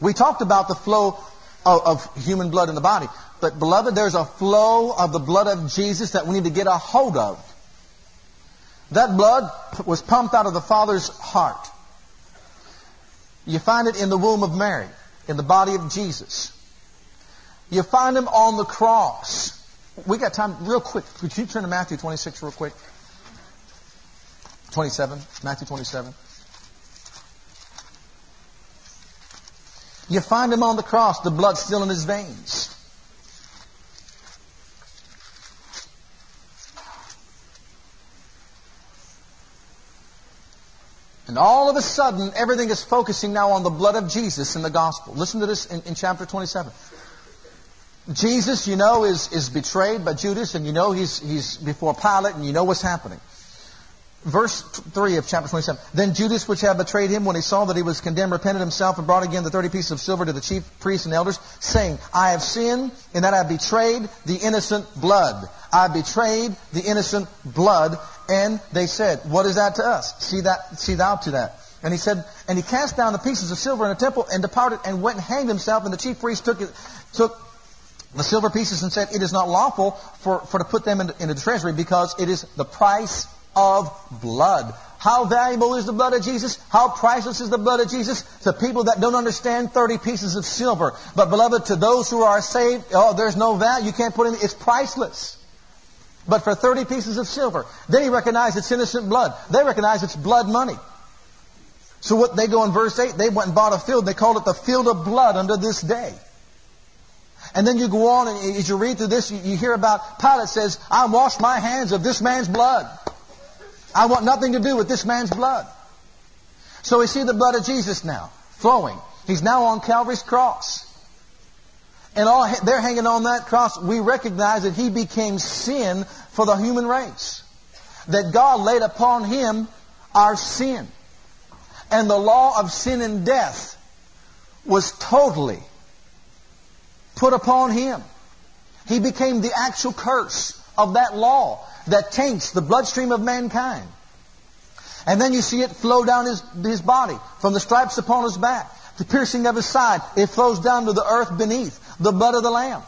We talked about the flow of, of human blood in the body. But beloved, there's a flow of the blood of Jesus that we need to get a hold of. That blood was pumped out of the Father's heart. You find it in the womb of Mary, in the body of Jesus. You find him on the cross. We got time, real quick. Could you turn to Matthew 26 real quick? 27, Matthew 27. You find him on the cross, the blood still in his veins. And all of a sudden, everything is focusing now on the blood of Jesus in the gospel. Listen to this in, in, chapter 27. Jesus, you know, is, is betrayed by Judas, and you know he's, he's before Pilate, and you know what's happening verse 3 of chapter 27. Then Judas, which had betrayed him, when he saw that he was condemned, repented himself and brought again the 30 pieces of silver to the chief priests and elders, saying, I have sinned in that I betrayed the innocent blood. I betrayed the innocent blood. And they said, What is that to us? See that, see thou to that. And he said, and he cast down the pieces of silver in the temple and departed and went and hanged himself. And the chief priest took it, took the silver pieces and said, It is not lawful for, for to put them into, into the treasury because it is the price of blood. How valuable is the blood of Jesus? How priceless is the blood of Jesus? To people that don't understand 30 pieces of silver. But beloved, to those who are saved, oh, there's no value. You can't put in, it's priceless. But for 30 pieces of silver, then he recognized it's innocent blood. They recognize it's blood money. So what they go in verse 8, they went and bought a field. They called it the field of blood unto this day. And then you go on and as you read through this, you hear about Pilate says, I wash my hands of this man's blood. I want nothing to do with this man's blood. So we see the blood of Jesus now flowing. He's now on Calvary's cross. And all they're hanging on that cross, we recognize that he became sin for the human race. That God laid upon him our sin. And the law of sin and death was totally put upon him. He became the actual curse of that law that taints the bloodstream of mankind. And then you see it flow down his, his body from the stripes upon his back, the piercing of his side. It flows down to the earth beneath, the blood of the Lamb.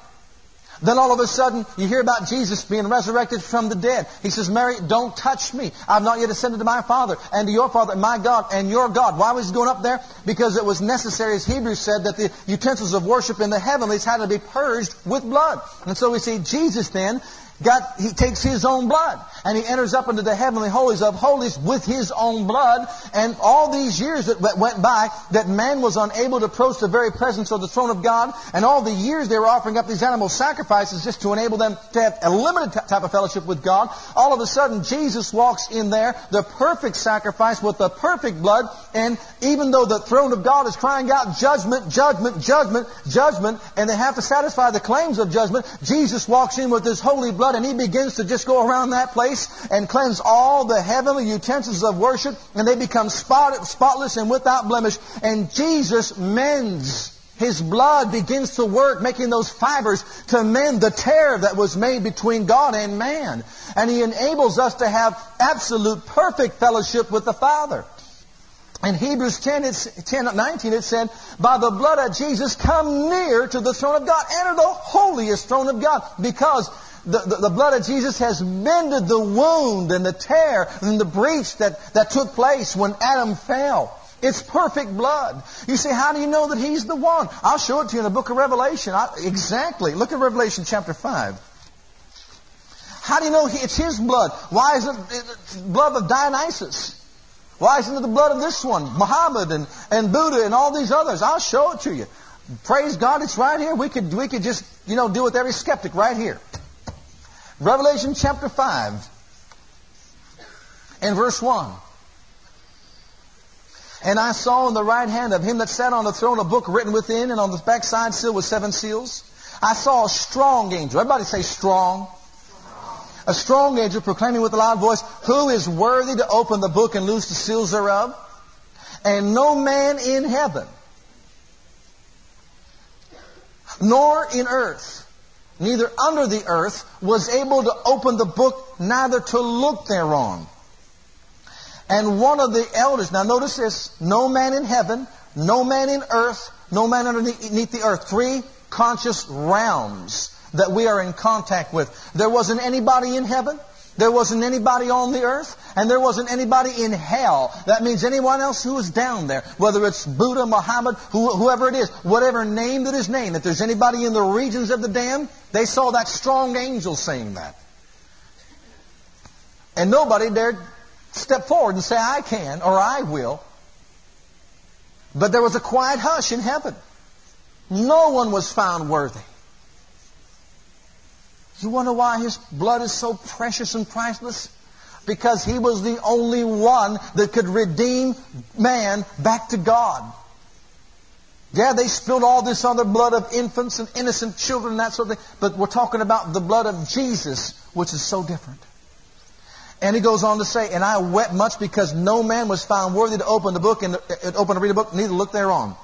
Then all of a sudden, you hear about Jesus being resurrected from the dead. He says, Mary, don't touch me. I've not yet ascended to my Father and to your Father and my God and your God. Why was he going up there? Because it was necessary, as Hebrews said, that the utensils of worship in the heavenlies had to be purged with blood. And so we see Jesus then got, he takes his own blood and he enters up into the heavenly holies of holies with his own blood. And all these years that went by that man was unable to approach the very presence of the throne of God and all the years they were offering up these animal sacrifices just to enable them to have a limited type of fellowship with God. All of a sudden Jesus walks in there, the perfect sacrifice with the perfect blood. And even though the throne of God is crying out judgment, judgment, judgment, judgment, and they have to satisfy the claims of judgment, Jesus walks in with his holy blood and he begins to just go around that place and cleanse all the heavenly utensils of worship and they become spot, spotless and without blemish. And Jesus mends. His blood begins to work, making those fibers to mend the tear that was made between God and man. And He enables us to have absolute perfect fellowship with the Father. In Hebrews 10, it's, 10, 19, it said, by the blood of Jesus, come near to the throne of God. Enter the holiest throne of God. Because the, the, the, blood of Jesus has mended the wound and the tear and the breach that, that took place when Adam fell. It's perfect blood. You say, how do you know that He's the one? I'll show it to you in the book of Revelation. I, exactly. Look at Revelation chapter 5. How do you know it's His blood? Why is it, it blood of Dionysus? Why isn't it the blood of this one, Muhammad and, and Buddha and all these others? I'll show it to you. Praise God, it's right here. We could, we could just, you know, deal with every skeptic right here. Revelation chapter 5 and verse 1. And I saw in the right hand of him that sat on the throne a book written within, and on the backside sealed with seven seals. I saw a strong angel. Everybody say strong. A strong angel proclaiming with a loud voice, Who is worthy to open the book and loose the seals thereof? And no man in heaven, nor in earth, neither under the earth, was able to open the book, neither to look thereon. And one of the elders, now notice this, no man in heaven, no man in earth, no man underneath the earth. Three conscious realms that we are in contact with. There wasn't anybody in heaven. There wasn't anybody on the earth, and there wasn't anybody in hell. That means anyone else who is down there, whether it's Buddha, Muhammad, whoever it is, whatever name that is named, if there's anybody in the regions of the damned, they saw that strong angel saying that. And nobody dared step forward and say, I can or I will. But there was a quiet hush in heaven. No one was found worthy. You wonder why his blood is so precious and priceless? Because he was the only one that could redeem man back to God. Yeah, they spilled all this other blood of infants and innocent children and that sort of thing, but we're talking about the blood of Jesus, which is so different. And he goes on to say, And I wept much because no man was found worthy to open the book and uh, open to read a book, neither look thereon.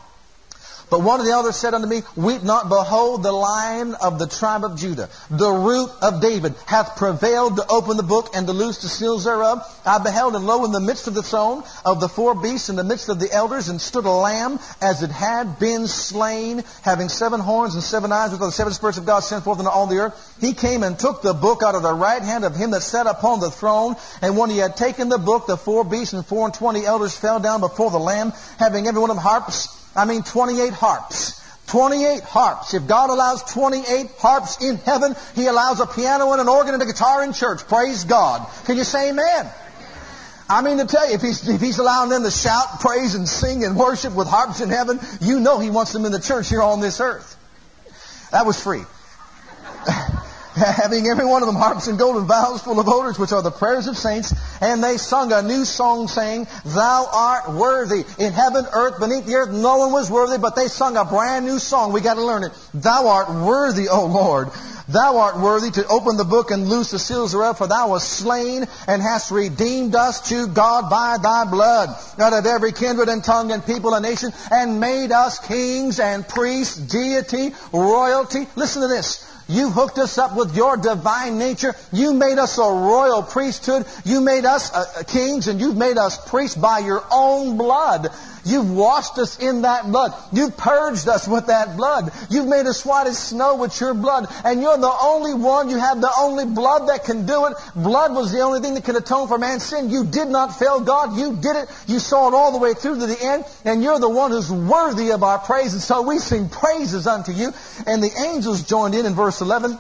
But one of the elders said unto me, Weep not, behold, the lion of the tribe of Judah, the root of David, hath prevailed to open the book and to loose the seals thereof. I beheld, and lo, in the midst of the throne of the four beasts, in the midst of the elders, and stood a lamb as it had been slain, having seven horns and seven eyes, with the seven spirits of God sent forth into all the earth. He came and took the book out of the right hand of him that sat upon the throne. And when he had taken the book, the four beasts and four and twenty elders fell down before the lamb, having every one of them harps I mean 28 harps. 28 harps. If God allows 28 harps in heaven, He allows a piano and an organ and a guitar in church. Praise God. Can you say amen? I mean to tell you, if he's, if he's allowing them to shout, praise, and sing and worship with harps in heaven, you know He wants them in the church here on this earth. That was free. having every one of them harps and golden vials full of odors, which are the prayers of saints. And they sung a new song saying, Thou art worthy. In heaven, earth, beneath the earth, no one was worthy, but they sung a brand new song. We got to learn it. Thou art worthy, O Lord. Thou art worthy to open the book and loose the seals thereof, for thou wast slain and hast redeemed us to God by thy blood, out of every kindred and tongue and people and nation, and made us kings and priests, deity, royalty. Listen to this. You hooked us up with your divine nature. You made us a royal priesthood. You made us uh, kings and you've made us priests by your own blood. You've washed us in that blood. You've purged us with that blood. You've made us white as snow with your blood. And you're the only one, you have the only blood that can do it. Blood was the only thing that could atone for man's sin. You did not fail God. You did it. You saw it all the way through to the end. And you're the one who's worthy of our praise. And so we sing praises unto you. And the angels joined in in verse 11.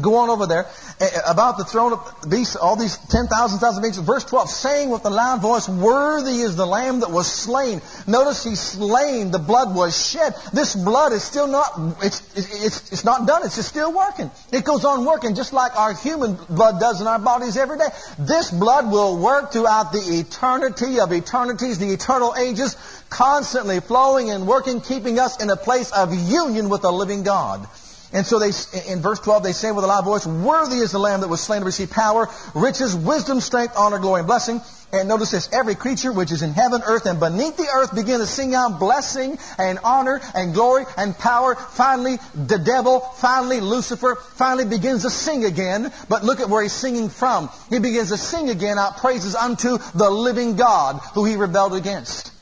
Go on over there eh, eh, about the throne of these, all these 10,000, thousand beings. Verse 12, saying with a loud voice, Worthy is the Lamb that was slain. Notice he's slain. The blood was shed. This blood is still not, it's, it's, it's not done. It's just still working. It goes on working just like our human blood does in our bodies every day. This blood will work throughout the eternity of eternities, the eternal ages, constantly flowing and working, keeping us in a place of union with the living God. And so they, in verse 12, they say with a loud voice, Worthy is the Lamb that was slain to receive power, riches, wisdom, strength, honor, glory, and blessing. And notice this, every creature which is in heaven, earth, and beneath the earth begin to sing out blessing and honor and glory and power. Finally, the devil, finally Lucifer, finally begins to sing again. But look at where he's singing from. He begins to sing again out praises unto the living God who he rebelled against.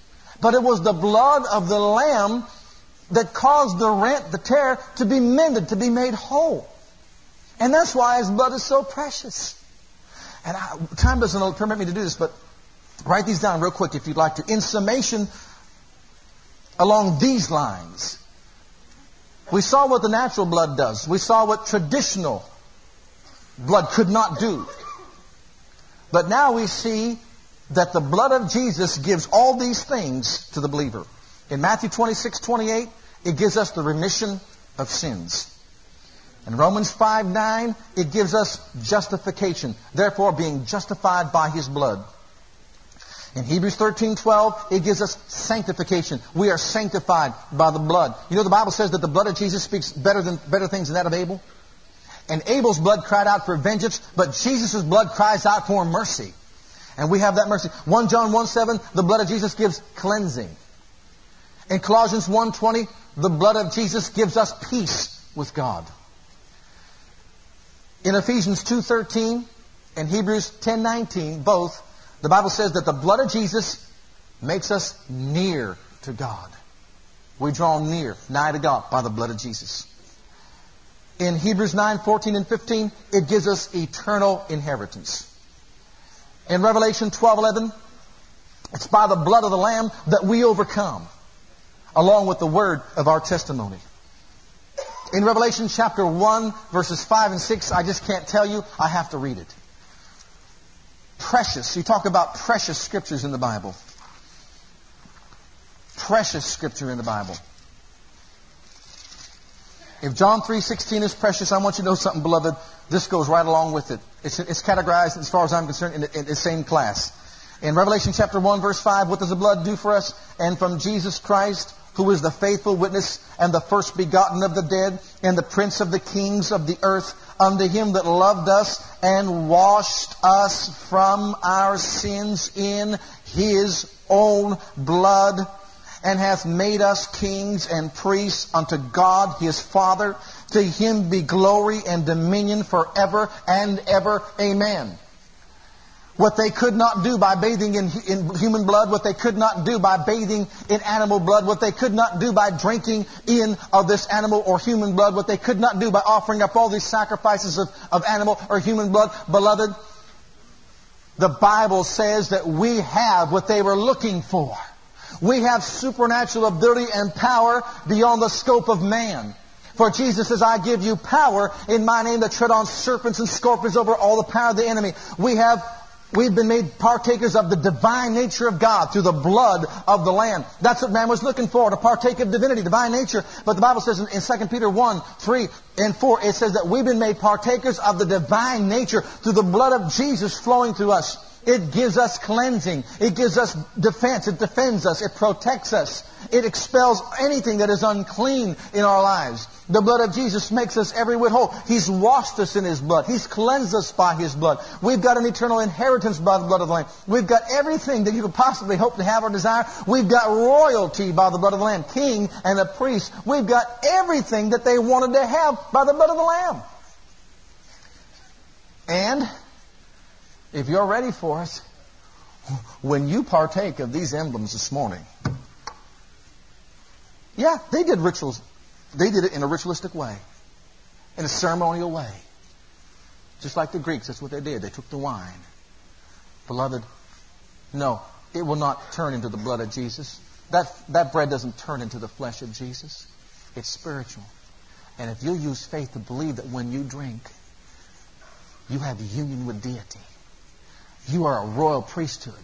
But it was the blood of the Lamb that caused the rent, the tear, to be mended, to be made whole. And that's why his blood is so precious. And I, time doesn't permit me to do this, but write these down real quick if you'd like to. In summation, along these lines, we saw what the natural blood does. We saw what traditional blood could not do. But now we see that the blood of Jesus gives all these things to the believer. In Matthew 26, 28, it gives us the remission of sins. In Romans 5, 9, it gives us justification, therefore being justified by His blood. In Hebrews 13, 12, it gives us sanctification. We are sanctified by the blood. You know the Bible says that the blood of Jesus speaks better than better things than that of Abel? And Abel's blood cried out for vengeance, but Jesus' blood cries out for mercy. And we have that mercy. 1 John 1 7, the blood of Jesus gives cleansing. In Colossians 1 20, the blood of Jesus gives us peace with God. In Ephesians 2:13 and Hebrews 10:19, both, the Bible says that the blood of Jesus makes us near to God. We draw near, nigh to God by the blood of Jesus. In Hebrews 9, 14 and 15, it gives us eternal inheritance. In Revelation 12, 11, it's by the blood of the Lamb that we overcome, along with the word of our testimony. In Revelation chapter 1, verses 5 and 6, I just can't tell you, I have to read it precious. You talk about precious scriptures in the Bible. Precious scripture in the Bible. If John 3.16 is precious, I want you to know something, beloved. This goes right along with it. It's, it's categorized, as far as I'm concerned, in the, in the same class. In Revelation chapter 1, verse 5, what does the blood do for us? And from Jesus Christ, who is the faithful witness and the first begotten of the dead and the prince of the kings of the earth, unto him that loved us and washed us from our sins in his own blood and hath made us kings and priests unto God his Father. To him be glory and dominion forever and ever. Amen. What they could not do by bathing in, in, human blood, what they could not do by bathing in animal blood, what they could not do by drinking in of this animal or human blood, what they could not do by offering up all these sacrifices of, of animal or human blood, beloved, the Bible says that we have what they were looking for. We have supernatural ability and power beyond the scope of man. For Jesus says, I give you power in my name to tread on serpents and scorpions over all the power of the enemy. We have We've been made partakers of the divine nature of God through the blood of the Lamb. That's what man was looking for, to partake of divinity, divine nature. But the Bible says in, in 2 Peter 1, 3, and 4, it says that we've been made partakers of the divine nature through the blood of Jesus flowing through us. It gives us cleansing. It gives us defense. It defends us. It protects us. It expels anything that is unclean in our lives. The blood of Jesus makes us every whit whole. He's washed us in His blood. He's cleansed us by His blood. We've got an eternal inheritance by the blood of the Lamb. We've got everything that you could possibly hope to have or desire. We've got royalty by the blood of the Lamb. King and a priest. We've got everything that they wanted to have by the blood of the Lamb. And if you're ready for it, when you partake of these emblems this morning, yeah, they did rituals. They did it in a ritualistic way, in a ceremonial way. Just like the Greeks, that's what they did. They took the wine. Beloved, no, it will not turn into the blood of Jesus. That, that bread doesn't turn into the flesh of Jesus. It's spiritual. And if you use faith to believe that when you drink, you have union with deity, you are a royal priesthood.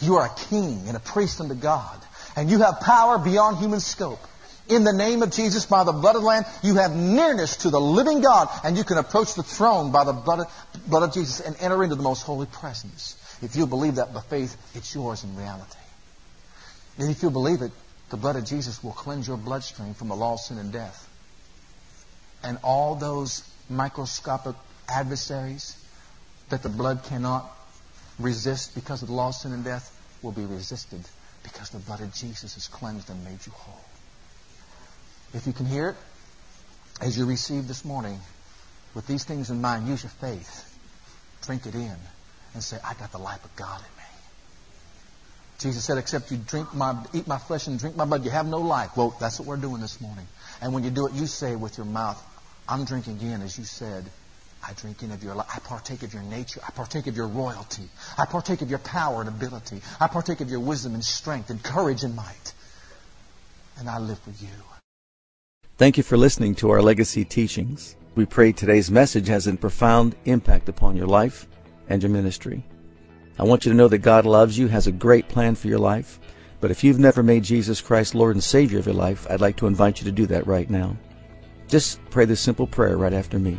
You are a king and a priest unto God. And you have power beyond human scope. In the name of Jesus, by the blood of the Lamb, you have nearness to the living God, and you can approach the throne by the blood of, blood of Jesus and enter into the most holy presence. If you believe that by faith, it's yours in reality. And if you believe it, the blood of Jesus will cleanse your bloodstream from the law of sin and death. And all those microscopic adversaries that the blood cannot resist because of the law of sin and death will be resisted because the blood of Jesus has cleansed and made you whole. If you can hear it, as you receive this morning, with these things in mind, use your faith. Drink it in and say, I got the life of God in me. Jesus said, except you drink my, eat my flesh and drink my blood, you have no life. Well, that's what we're doing this morning. And when you do it, you say with your mouth, I'm drinking in, as you said, I drink in of your life. I partake of your nature. I partake of your royalty. I partake of your power and ability. I partake of your wisdom and strength and courage and might. And I live for you. Thank you for listening to our legacy teachings. We pray today's message has a profound impact upon your life and your ministry. I want you to know that God loves you, has a great plan for your life. But if you've never made Jesus Christ Lord and Savior of your life, I'd like to invite you to do that right now. Just pray this simple prayer right after me.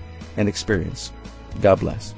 and experience. God bless.